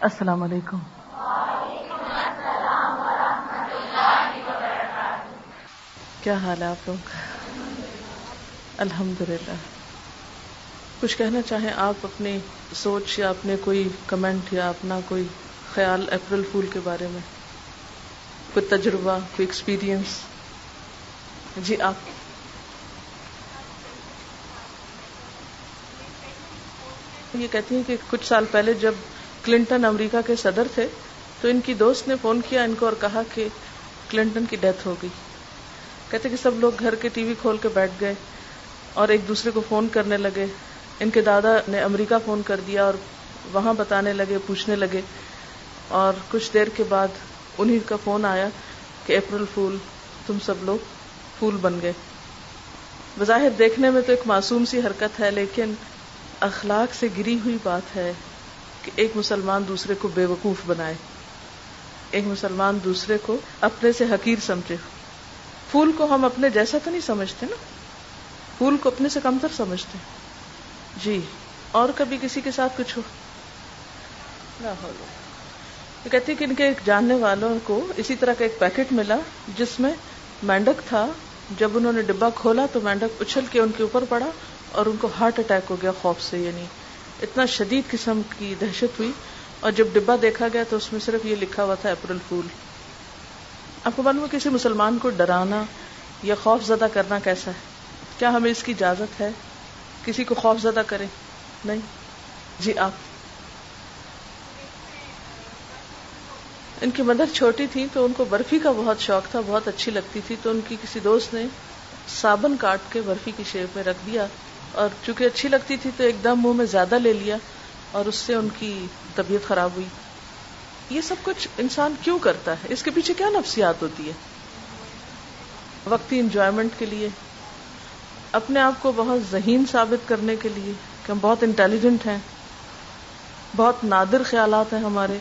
السلام علیکم۔ کیا حال ہے آپ لوگ؟ الحمد للہ کچھ کہنا چاہیں آپ اپنی سوچ یا اپنے کوئی کمنٹ یا اپنا کوئی خیال اپریل پھول کے بارے میں؟ کوئی تجربہ، کوئی ایکسپیرئنس جی آپ۔ یہ کہتی ہیں کہ کچھ سال پہلے جب کلنٹن امریکہ کے صدر تھے، تو ان کی دوست نے فون کیا، ان کو اور کہا کہ کلنٹن کی ڈیتھ ہو گئی۔ کہتے کہ سب لوگ گھر کے ٹی وی کھول کے بیٹھ گئے اور ایک دوسرے کو فون کرنے لگے۔ ان کے دادا نے امریکہ فون کر دیا اور وہاں بتانے لگے، پوچھنے لگے۔ اور کچھ دیر کے بعد انہیں کا فون آیا کہ اپریل پھول، تم سب لوگ پھول بن گئے۔ بظاہر دیکھنے میں تو ایک معصوم سی حرکت ہے، لیکن اخلاق سے گری ہوئی بات ہے۔ کہ ایک مسلمان دوسرے کو بے وقوف بنائے۔ ایک مسلمان دوسرے کو اپنے سے حقیر سمجھے۔ پھول کو ہم اپنے جیسا تو نہیں سمجھتے نا؟ پھول کو اپنے سے کمتر سمجھتے۔ جی اور کبھی کسی کے ساتھ کچھ ہو؟ یہ کہتی کہ ان کے ایک جاننے والوں کو اسی طرح کا ایک پیکٹ ملا جس میں مینڈک تھا۔ جب انہوں نے ڈبا کھولا تو مینڈک اچھل کے ان کے اوپر پڑا اور ان کو ہارٹ اٹیک ہو گیا خوف سے یعنی اتنا شدید قسم کی دہشت ہوئی اور جب ڈبا دیکھا گیا تو اس میں صرف یہ لکھا ہوا تھا اپریل پھول۔ آپ کو معلوم ہے کسی مسلمان کو ڈرانا یا خوف زدہ کرنا کیسا ہے؟ کیا ہمیں اس کی اجازت ہے؟ کسی کو خوف زدہ کرے نہیں؟ جی آپ۔ ان کی مدر چھوٹی تھی تو ان کو برفی کا بہت شوق تھا، بہت اچھی لگتی تھی تو ان کی کسی دوست نے صابن کاٹ کے برفی کی شیپ میں رکھ دیا۔ اور چونکہ اچھی لگتی تھی تو ایک دم منہ میں زیادہ لے لیا اور اس سے ان کی طبیعت خراب ہوئی۔ یہ سب کچھ انسان کیوں کرتا ہے؟ اس کے پیچھے کیا نفسیات ہوتی ہے؟ وقتی انجوائمنٹ کے لیے، اپنے آپ کو بہت ذہین ثابت کرنے کے لیے کہ ہم بہت انٹیلیجنٹ ہیں، بہت نادر خیالات ہیں ہمارے۔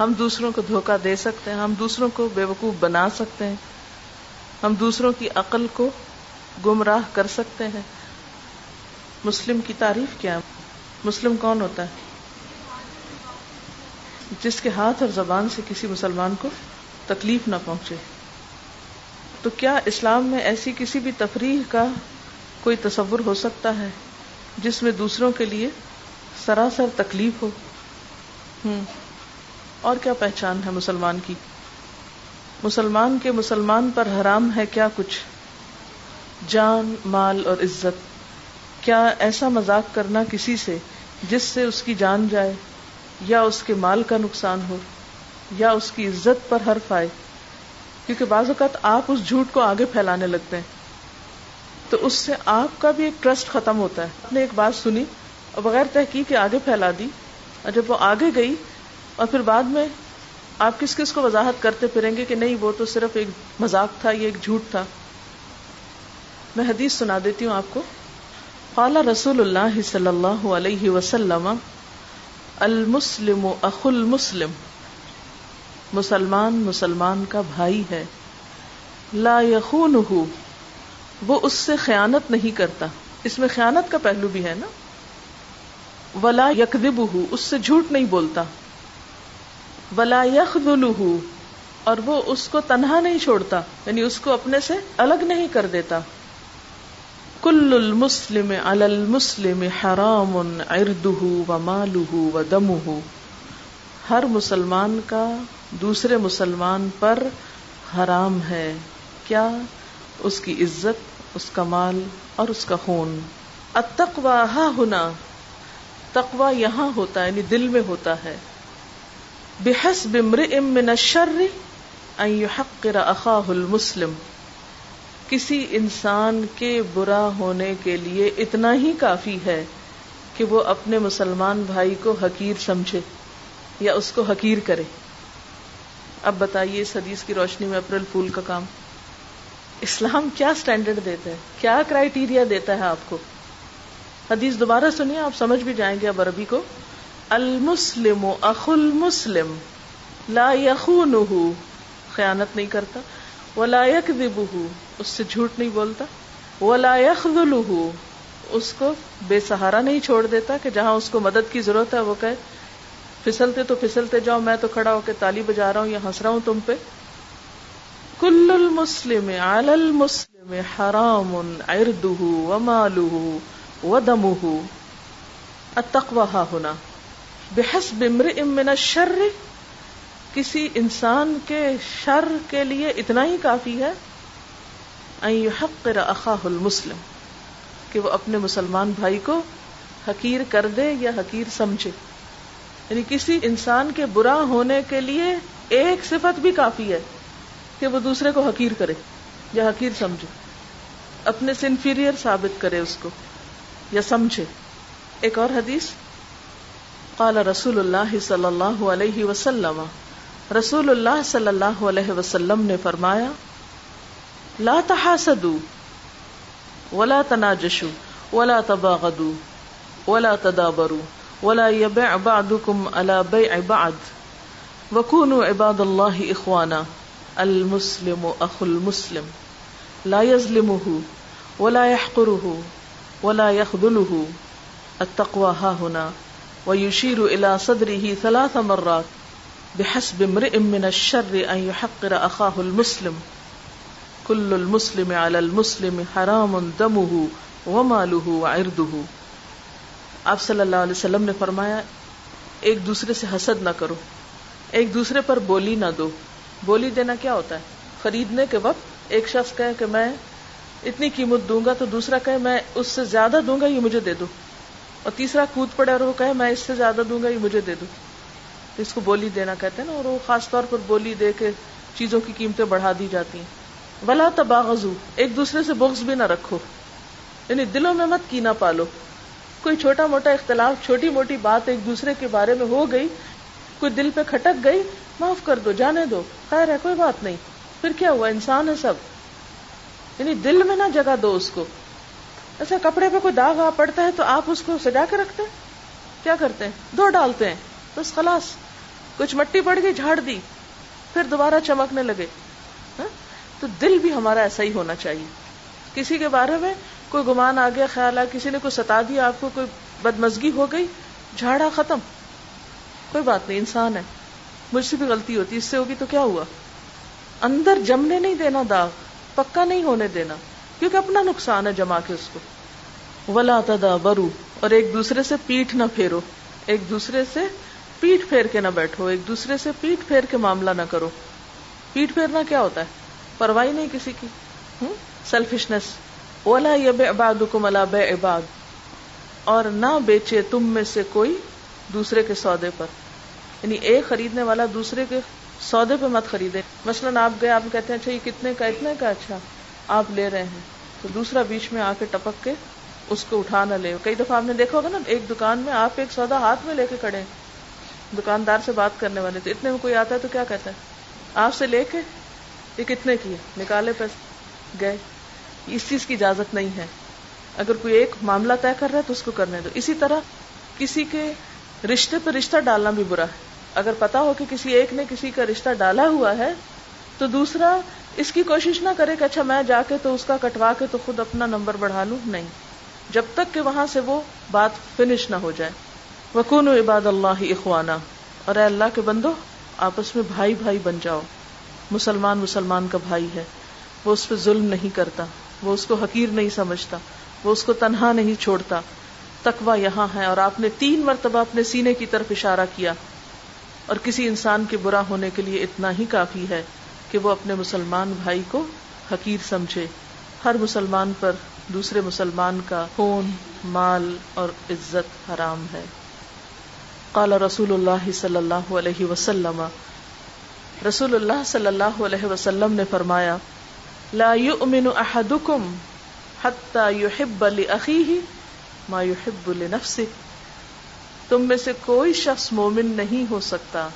ہم دوسروں کو دھوکہ دے سکتے ہیں، ہم دوسروں کو بے وقوف بنا سکتے ہیں۔ ہم دوسروں کی عقل کو گمراہ کر سکتے ہیں۔ مسلم کی تعریف کیا مسلم کون ہوتا ہے؟ جس کے ہاتھ اور زبان سے کسی مسلمان کو تکلیف نہ پہنچے۔ تو کیا اسلام میں ایسی کسی بھی تفریح کا کوئی تصور ہو سکتا ہے جس میں دوسروں کے لیے سراسر تکلیف ہو؟ ہوں۔ اور کیا پہچان ہے مسلمان کی؟ مسلمان کے مسلمان پر حرام ہے کیا کچھ؟ جان، مال اور عزت۔ کیا ایسا مذاق کرنا کسی سے جس سے اس کی جان جائے؟ یا اس کے مال کا نقصان ہو، یا اس کی عزت پر حرف آئے؟ کیونکہ بعض اوقات آپ اس جھوٹ کو آگے پھیلانے لگتے ہیں۔ تو اس سے آپ کا بھی ایک ٹرسٹ ختم ہوتا ہے۔ آپ نے ایک بات سنی، اور بغیر تحقیق آگے پھیلا دی، اور جب وہ آگے گئی، اور پھر بعد میں آپ کس کس کو وضاحت کرتے پھریں گے کہ نہیں، وہ تو صرف ایک مذاق تھا، یہ ایک جھوٹ تھا۔ میں حدیث سنا دیتی ہوں آپ کو۔ قال رسول اللہ صلی اللہ علیہ وسلم، المسلم اخ المسلم مسلمان مسلمان کا بھائی ہے۔ لا یخونہ وہ اس سے خیانت نہیں کرتا۔ اس میں خیانت کا پہلو بھی ہے نا۔ ولا یکذبہ اس سے جھوٹ نہیں بولتا۔ ولا یخذلہ اور وہ اس کو تنہا نہیں چھوڑتا یعنی اس کو اپنے سے الگ نہیں کر دیتا۔ کل المسلم علی المسلم حرام عرضه وماله ودمه۔ ہر مسلمان کا دوسرے مسلمان پر حرام ہے۔ کیا اس کی عزت، اس کا مال اور اس کا خون؟ التقوى ہا ہونا تقوی یہاں ہوتا ہے یعنی دل میں ہوتا ہے۔ بحسب امرئ من الشر ان يحقر اخاه المسلم۔ کسی انسان کے برا ہونے کے لیے اتنا ہی کافی ہے کہ وہ اپنے مسلمان بھائی کو حقیر سمجھے یا اس کو حقیر کرے۔ اب بتائیے اس حدیث کی روشنی میں اپریل پھول کا کام۔ اسلام کیا سٹینڈرڈ دیتا ہے؟ کیا کرائٹیریا دیتا ہے آپ کو؟ حدیث دوبارہ سنیے، آپ سمجھ بھی جائیں گے اب عربی کو۔ المسلم اخ المسلم لا یخونہ خیانت نہیں کرتا۔ ولا يكذبه اس سے جھوٹ نہیں بولتا۔ ولا يخذله۔ اس کو بے سہارا نہیں چھوڑ دیتا کہ جہاں اس کو مدد کی ضرورت ہے وہ کہے۔ پھسلتے تو پھسلتے جاؤ، میں تو کھڑا ہو کے تالی بجا رہا ہوں یا ہنس رہا ہوں تم پہ۔ کل المسلم علی المسلم حرام عرضه وماله ودمه۔ التقوى ها هنا۔ بحسب امرئ من الشر۔ کسی انسان کے شر کے لیے اتنا ہی کافی ہے يحقر اخاه المسلم، کہ وہ اپنے مسلمان بھائی کو حقیر کر دے یا حقیر سمجھے۔ یعنی کسی انسان کے برا ہونے کے لیے ایک صفت بھی کافی ہے کہ وہ دوسرے کو حقیر کرے یا حقیر سمجھے۔ اپنے سے انفیریئر ثابت کرے اس کو یا سمجھے۔ ایک اور حدیث، قال رسول اللہ صلی اللہ علیہ وسلم، رسول اللہ صلی اللہ علیہ وسلم نے فرمایا لا تحاسدوا ولا تناجشوا ولا تباغضوا ولا تدابروا ولا يبع بعضكم على بيع بعض وكونوا عباد الله اخوانا المسلم اخو المسلم لا يظلمه ولا يحقره ولا يخذله التقوى ها هنا ويشير الى صدره ثلاث مرات بحسب امرئ من الشر ان يحقر اخاه المسلم كل المسلم على المسلم حرام دمه وماله وعرضه۔ آپ صلی اللہ علیہ وسلم نے فرمایا، ایک دوسرے سے حسد نہ کرو، ایک دوسرے پر بولی نہ دو۔ بولی دینا کیا ہوتا ہے؟ خریدنے کے وقت ایک شخص کہے کہ میں اتنی قیمت دوں گا تو دوسرا کہے میں اس سے زیادہ دوں گا، یہ مجھے دے دو۔ اور تیسرا کود پڑے اور وہ کہے میں اس سے زیادہ دوں گا، یہ مجھے دے دو۔ اس کو بولی دینا کہتے ہیں نا، اور وہ خاص طور پر بولی دے کے چیزوں کی قیمتیں بڑھا دی جاتی ہیں۔ ولا تباغزو ایک دوسرے سے بغض بھی نہ رکھو۔ یعنی دلوں میں مت کینا پالو۔ کوئی چھوٹا موٹا اختلاف، چھوٹی موٹی بات ایک دوسرے کے بارے میں ہو گئی، کوئی دل پہ کھٹک گئی، معاف کر دو، جانے دو۔ خیر ہے، کوئی بات نہیں۔ پھر کیا ہوا؟ انسان ہے سب۔ یعنی دل میں نہ جگہ دو اس کو۔ ایسا کپڑے پہ کوئی داغ آ پڑتا ہے تو آپ اس کو سجا کے رکھتے ہیں؟ کیا کرتے ہیں؟ دو ڈالتے ہیں۔ بس خلاص۔ کچھ مٹی پڑ گئی، جھاڑ دی۔ پھر دوبارہ چمکنے لگے۔ تو دل بھی ہمارا ایسا ہی ہونا چاہیے۔ کسی کے بارے میں کوئی گمان آ گیا، خیال آ کسی نے کوئی ستا دیا آپ کو کوئی بدمزگی ہو گئی، جھاڑا ختم۔ کوئی بات نہیں، انسان ہے۔ مجھ سے بھی غلطی ہوتی، اس سے ہوگی تو کیا ہوا؟ اندر جمنے نہیں دینا داغ، پکا نہیں ہونے دینا، کیونکہ اپنا نقصان ہے جما کے اس کو۔ ولا تدا برو اور ایک دوسرے سے پیٹ نہ پھیرو۔ ایک دوسرے سے پیٹ پھیر کے نہ بیٹھو، ایک دوسرے سے پیٹ پھیر کے معاملہ نہ کرو۔ پیٹ پھیرنا کیا ہوتا ہے؟ پرواہی نہیں کسی کی۔ سیلفشنس اولا یب اباد بے عباد اور نہ بیچے تم میں سے کوئی دوسرے کے سودے پر۔ یعنی ایک خریدنے والا دوسرے کے سودے پہ مت خریدے۔ مثلاً آپ گئے، آپ کہتے ہیں اچھا یہ کتنے کا، اتنے کا؟ اچھا آپ لے رہے ہیں۔ تو دوسرا بیچ میں آ کے ٹپک کے اس کو اٹھا نہ لے۔ کئی دفعہ آپ نے دیکھا ہوگا نا، ایک دکان میں آپ ایک سودا ہاتھ میں لے کے کھڑے دکاندار سے بات کرنے والے، تو اتنے میں کوئی آتا ہے تو کیا کہتا ہے؟ آپ سے لے کے یہ کتنے کی ہے؟ نکالے پیسے گئے۔ اس چیز کی اجازت نہیں ہے۔ اگر کوئی ایک معاملہ طے کر رہا ہے تو اس کو کرنے دو۔ اسی طرح کسی کے رشتے پہ رشتہ ڈالنا بھی برا ہے۔ اگر پتا ہو کہ کسی ایک نے کسی کا رشتہ ڈالا ہوا ہے تو دوسرا اس کی کوشش نہ کرے کہ اچھا میں جا کے تو اس کا کٹوا کے تو خود اپنا نمبر بڑھا لوں۔ نہیں۔ جب تک کہ وہاں سے وہ بات فنش نہ ہو جائے۔ وکون عباد اللہ اخوانا اور اے اللہ کے بندو، آپس میں بھائی بھائی بن جاؤ۔ مسلمان مسلمان کا بھائی ہے۔ وہ اس پہ ظلم نہیں کرتا، وہ اس کو حقیر نہیں سمجھتا، وہ اس کو تنہا نہیں چھوڑتا۔ تکوا یہاں ہے اور آپ نے تین مرتبہ اپنے سینے کی طرف اشارہ کیا۔ اور کسی انسان کے برا ہونے کے لیے اتنا ہی کافی ہے کہ وہ اپنے مسلمان بھائی کو حقیر سمجھے۔ ہر مسلمان پر دوسرے مسلمان کا خون، مال اور عزت حرام ہے۔ قال رسول اللہ صلی اللہ علیہ وسلم رسول اللہ صلی اللہ علیہ وسلم نے فرمایا لا يؤمن احدكم حتى يحب لاخيه ما يحب لنفسه تم میں سے کوئی شخص مومن نہیں ہو سکتا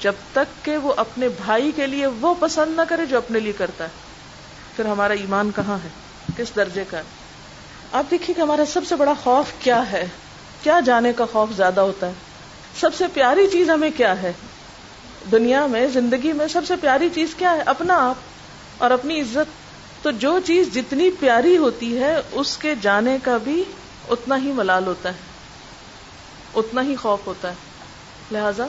جب تک کہ وہ اپنے بھائی کے لیے وہ پسند نہ کرے جو اپنے لیے کرتا ہے پھر ہمارا ایمان کہاں ہے کس درجے کا آپ دیکھیے کہ ہمارا سب سے بڑا خوف کیا ہے؟ کیا جانے کا خوف زیادہ ہوتا ہے؟ سب سے پیاری چیز ہمیں کیا ہے؟ دنیا میں، زندگی میں سب سے پیاری چیز کیا ہے؟ اپنا آپ اور اپنی عزت۔ تو جو چیز جتنی پیاری ہوتی ہے، اس کے جانے کا بھی اتنا ہی ملال ہوتا ہے۔ اتنا ہی خوف ہوتا ہے۔ لہذا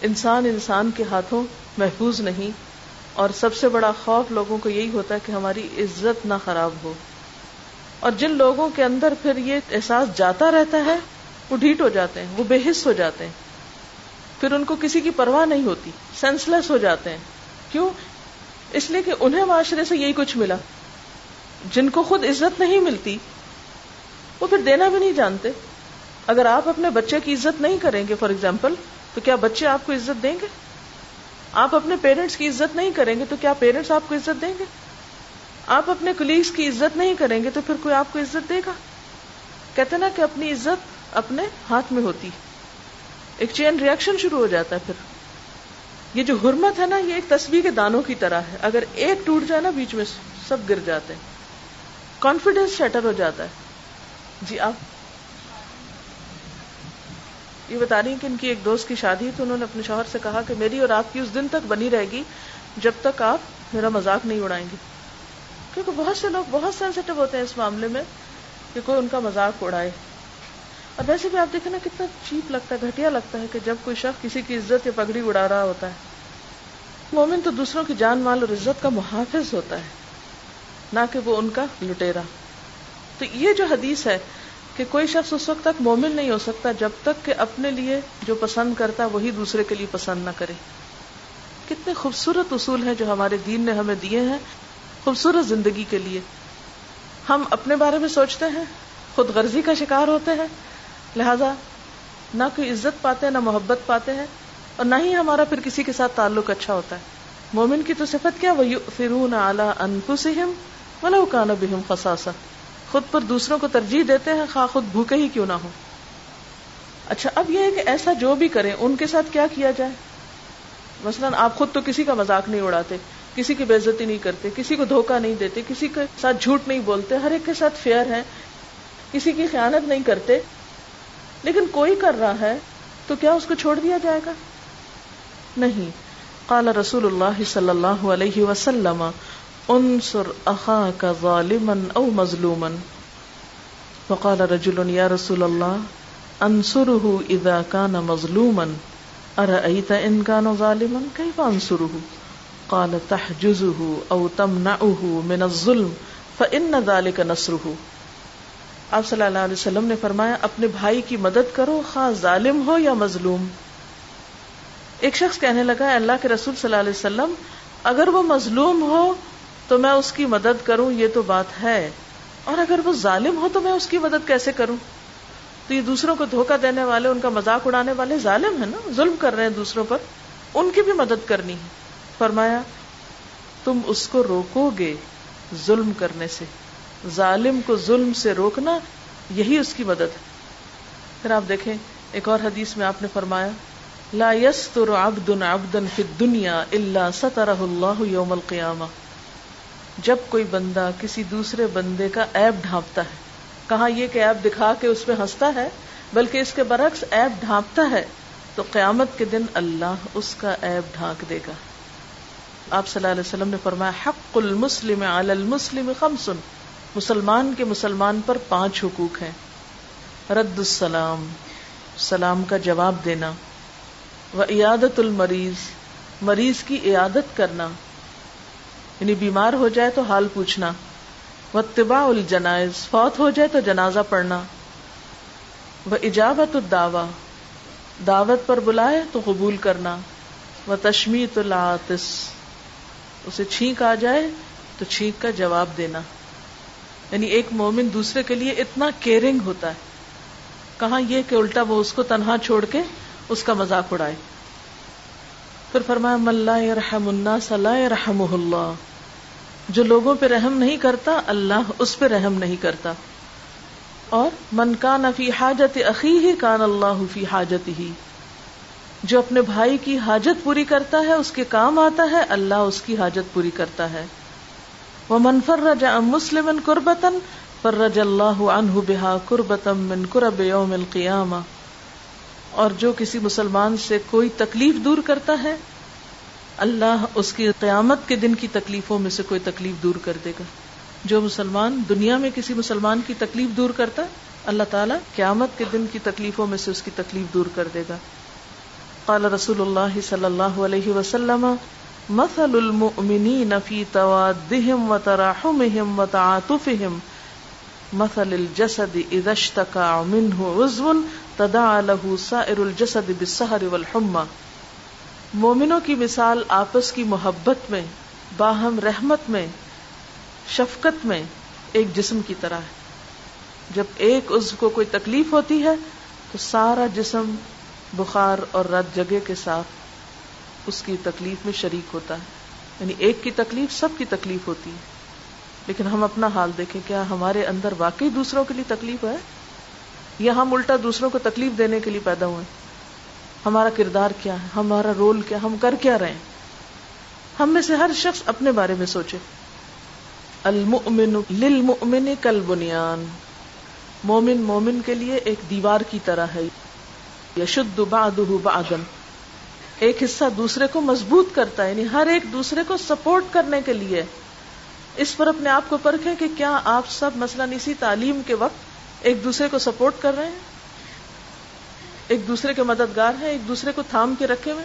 انسان انسان کے ہاتھوں محفوظ نہیں۔ اور سب سے بڑا خوف لوگوں کو یہی ہوتا ہے کہ ہماری عزت نہ خراب ہو۔ اور جن لوگوں کے اندر پھر یہ احساس جاتا رہتا ہے، وہ ڈھیٹ ہو جاتے ہیں، وہ بے حص ہو جاتے ہیں۔ پھر ان کو کسی کی پرواہ نہیں ہوتی سینس لیس ہو جاتے ہیں۔ کیوں؟ اس لیے کہ انہیں معاشرے سے یہی کچھ ملا۔ جن کو خود عزت نہیں ملتی، وہ پھر دینا بھی نہیں جانتے۔ اگر آپ اپنے بچے کی عزت نہیں کریں گے فار ایگزامپل تو کیا بچے آپ کو عزت دیں گے؟ آپ اپنے پیرنٹس کی عزت نہیں کریں گے، تو کیا پیرنٹس آپ کو عزت دیں گے؟ آپ اپنے کلیگس کی عزت نہیں کریں گے، تو پھر کوئی آپ کو عزت دے گا؟ کہتے نا کہ اپنی عزت اپنے ہاتھ میں ہوتی ایک چین ریئیکشن شروع ہو جاتا ہے پھر۔ یہ جو حرمت ہے نا، یہ ایک تصویر کے دانوں کی طرح ہے۔ اگر ایک ٹوٹ جائے نا، بیچ میں سب گر جاتے ہیں۔ کانفیڈینس شیٹر ہو جاتا ہے۔ جی آپ۔ یہ بتا رہی ہیں کہ ان کی ایک دوست کی شادی تو انہوں نے اپنے شوہر سے کہا کہ میری اور آپ کی اس دن تک بنی رہے گی جب تک آپ میرا مذاق نہیں اڑائیں گے کیونکہ بہت سے لوگ بہت سینسیٹیو ہوتے ہیں اس معاملے میں کہ کوئی ان کا مذاق اڑائے۔ اور ویسے بھی آپ دیکھیں نا کتنا چیپ لگتا ہے، گھٹیا لگتا ہے کہ جب کوئی شخص کسی کی عزت یا پگڑی اڑا رہا ہوتا ہے۔ مومن تو دوسروں کی جان، مال اور عزت کا محافظ ہوتا ہے، نہ کہ وہ ان کا لٹیرا۔ تو یہ جو حدیث ہے کہ کوئی شخص اس وقت تک مومن نہیں ہو سکتا جب تک کہ اپنے لیے جو پسند کرتا ہے، وہی دوسرے کے لیے پسند نہ کرے۔ کتنے خوبصورت اصول ہیں جو ہمارے دین نے ہمیں دیے ہیں، خوبصورت زندگی کے لیے۔ ہم اپنے بارے میں سوچتے ہیں، خود غرضی کا شکار ہوتے ہیں لہذا نہ کوئی عزت پاتے ہیں، نہ محبت پاتے ہیں اور نہ ہی ہمارا پھر کسی کے ساتھ تعلق اچھا ہوتا ہے۔ مومن کی تو صفت کیا؟ وہ فرون اعلی انفسم ولو کان بہم خصاصہ خود پر دوسروں کو ترجیح دیتے ہیں، خواہ خود بھوکے ہی کیوں نہ ہو اچھا اب یہ ہے کہ ایسا جو بھی کریں، ان کے ساتھ کیا کیا جائے؟ مثلا آپ خود تو کسی کا مذاق نہیں اڑاتے، کسی کی بےزتی نہیں کرتے، کسی کو دھوکہ نہیں دیتے، کسی کے ساتھ جھوٹ نہیں بولتے، ہر ایک کے ساتھ فیئر ہے کسی کی خیانت نہیں کرتے۔ لیکن کوئی کر رہا ہے تو کیا اس کو چھوڑ دیا جائے گا؟ نہیں۔ قال رسول اللہ صلی اللہ علیہ وسلم، انصر اخاك ظالما او مظلوما۔ فقال رجل يا رسول الله انصره اذا كان مظلوما ارايت ان كان ظالما؟ كيف انصره قال تحجزه او تمنعه من الظلم فان ذلك نصره آپ صلی اللہ علیہ وسلم نے فرمایا، اپنے بھائی کی مدد کرو خواہ ظالم ہو یا مظلوم۔ ایک شخص کہنے لگا اللہ کے رسول صلی اللہ علیہ وسلم، اگر وہ مظلوم ہو تو میں اس کی مدد کروں، یہ تو بات ہے۔ اور اگر وہ ظالم ہو تو میں اس کی مدد کیسے کروں؟ تو یہ دوسروں کو دھوکہ دینے والے، ان کا مذاق اڑانے والے ظالم ہیں نا، ظلم کر رہے ہیں دوسروں پر، ان کی بھی مدد کرنی ہے۔ فرمایا، تم اس کو روکو گے ظلم کرنے سے۔ ظالم کو ظلم سے روکنا یہی اس کی مدد ہے۔ پھر آپ دیکھیں، ایک اور حدیث میں آپ نے فرمایا، لا يستر عبد عبدا في الدنيا الا ستره الله يوم القيامه جب کوئی بندہ کسی دوسرے بندے کا عیب ڈھانپتا ہے، کہاں یہ کہ عیب دکھا کے اس پہ ہنستا ہے، بلکہ اس کے برعکس عیب ڈھانپتا ہے، تو قیامت کے دن اللہ اس کا عیب ڈھانک دے گا۔ آپ صلی اللہ علیہ وسلم نے فرمایا، حق المسلم علی المسلم خمس مسلمان کے مسلمان پر پانچ حقوق ہیں۔ رد السلام، سلام کا جواب دینا وہ عیادت المریض، مریض کی عیادت کرنا یعنی بیمار ہو جائے تو حال پوچھنا وہ طباء الجنائز، فوت ہو جائے تو جنازہ پڑھنا وہ اجابت الدعوی، دعوت پر بلائے تو قبول کرنا وہ تشمیت العاطس، اسے چھینک آ جائے تو چھینک کا جواب دینا۔ یعنی ایک مومن دوسرے کے لیے اتنا کیئرنگ ہوتا ہے۔ کہاں یہ کہ الٹا وہ اس کو تنہا چھوڑ کے اس کا مذاق اڑائے۔ پھر فرمایا ملا رحم الناس لا رحم اللہ۔ جو لوگوں پہ رحم نہیں کرتا، اللہ اس پہ رحم نہیں کرتا۔ اور، من کان فی حاجت عقی ہی کان اللہ فی حاجت ہی جو اپنے بھائی کی حاجت پوری کرتا ہے، اس کے کام آتا ہے، اللہ اس کی حاجت پوری کرتا ہے۔ وہ منفر رجا مسلم قربتن فرج اللہ عنہ بہا قربتم من قرب یوم القیامہ۔ اور جو کسی مسلمان سے کوئی تکلیف دور کرتا ہے، اللہ اس کی قیامت کے دن کی تکلیفوں میں سے کوئی تکلیف دور کر دے گا۔ جو مسلمان دنیا میں کسی مسلمان کی تکلیف دور کرتا، اللہ تعالیٰ قیامت کے دن کی تکلیفوں میں سے اس کی تکلیف دور کر دے گا۔ قال رسول اللہ صلی اللہ علیہ وسلم مثل المؤمنین فی توادهم وتراحمهم وتعاطفهم مثل الجسد اذا اشتكى منه عضو تداعى له سائر الجسد بالسهر والحمى. مومنوں کی مثال آپس کی محبت میں، باہم رحمت میں، شفقت میں ایک جسم کی طرح ہے. جب ایک عضو کو کوئی تکلیف ہوتی ہے، تو سارا جسم بخار اور رد جگہ کے ساتھ اس کی تکلیف میں شریک ہوتا ہے۔ یعنی ایک کی تکلیف سب کی تکلیف ہوتی ہے۔ لیکن ہم اپنا حال دیکھیں، کیا ہمارے اندر واقعی دوسروں کے لیے تکلیف ہے؟ یا ہم الٹا دوسروں کو تکلیف دینے کے لیے پیدا ہوئے ہمارا کردار کیا ہے؟ ہمارا رول کیا ہم کر کیا رہے ہیں؟ ہم میں سے ہر شخص اپنے بارے میں سوچے۔ المؤمن للمؤمن کل بنیان مومن مومن کے لیے ایک دیوار کی طرح ہے۔ یشد بعضه بعضا۔ ایک حصہ دوسرے کو مضبوط کرتا ہے یعنی ہر ایک دوسرے کو سپورٹ کرنے کے لیے۔ اس پر اپنے آپ کو پرکھیں کہ کیا آپ سب مثلا اسی تعلیم کے وقت ایک دوسرے کو سپورٹ کر رہے ہیں؟ ایک دوسرے کے مددگار ہیں؟ ایک دوسرے کو تھام کے رکھے ہوئے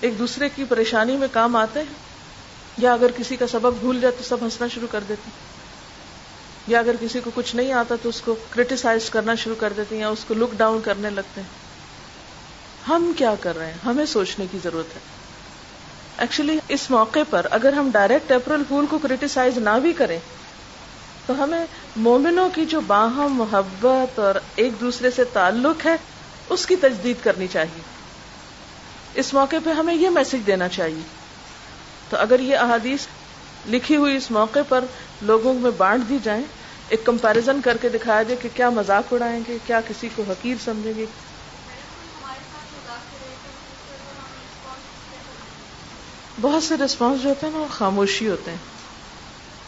ایک دوسرے کی پریشانی میں کام آتے ہیں؟ یا اگر کسی کا سبب بھول جائے تو سب ہنسنا شروع کر دیتے یا اگر کسی کو کچھ نہیں آتا تو اس کو کریٹیسائز کرنا شروع کر دیتے ہیں یا اس کو لک ڈاؤن کرنے لگتے ہیں۔ ہم کیا کر رہے ہیں؟ ہمیں سوچنے کی ضرورت ہے۔ ایکچولی اس موقع پر اگر ہم ڈائریکٹ اپریل پھول کو کریٹیسائز نہ بھی کریں، تو ہمیں مومنوں کی جو باہم محبت اور ایک دوسرے سے تعلق ہے، اس کی تجدید کرنی چاہیے۔ اس موقع پہ ہمیں یہ میسج دینا چاہیے۔ تو اگر یہ احادیث لکھی ہوئی اس موقع پر لوگوں میں بانٹ دی جائیں، ایک کمپیرزن کر کے دکھایا جائے کہ کیا مذاق اڑائیں گے، کیا کسی کو حقیر سمجھیں گے۔ بہت سے ریسپانس جو ہوتے ہیں نا، وہ خاموشی ہوتے ہیں۔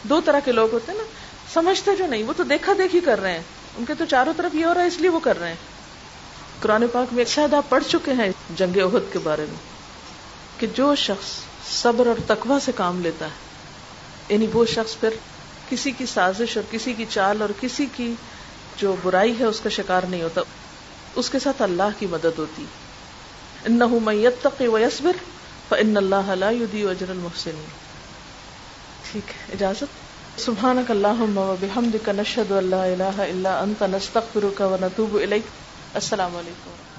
دو طرح کے لوگ ہوتے ہیں نا، سمجھتے جو نہیں، وہ تو دیکھا دیکھی کر رہے ہیں۔ ان کے تو چاروں طرف یہ ہو رہا ہے، اس لیے وہ کر رہے ہیں۔ قرآن پاک میں شاید آپ پڑھ چکے ہیں جنگ عہد کے بارے میں، کہ جو شخص صبر اور تقوی سے کام لیتا ہے یعنی وہ شخص پھر کسی کی سازش اور کسی کی چال اور کسی کی جو برائی ہے، اس کا شکار نہیں ہوتا۔ اس کے ساتھ اللہ کی مدد ہوتی۔ انه من يتقي ويصبر فإن اللہ لا يدی اجر المحسنین ٹھیک ہے، اجازت۔ سبحانك اللهم وبحمدك نشهد ان لا اله الا انت نستغفرك ونتوب اليك السلام علیکم۔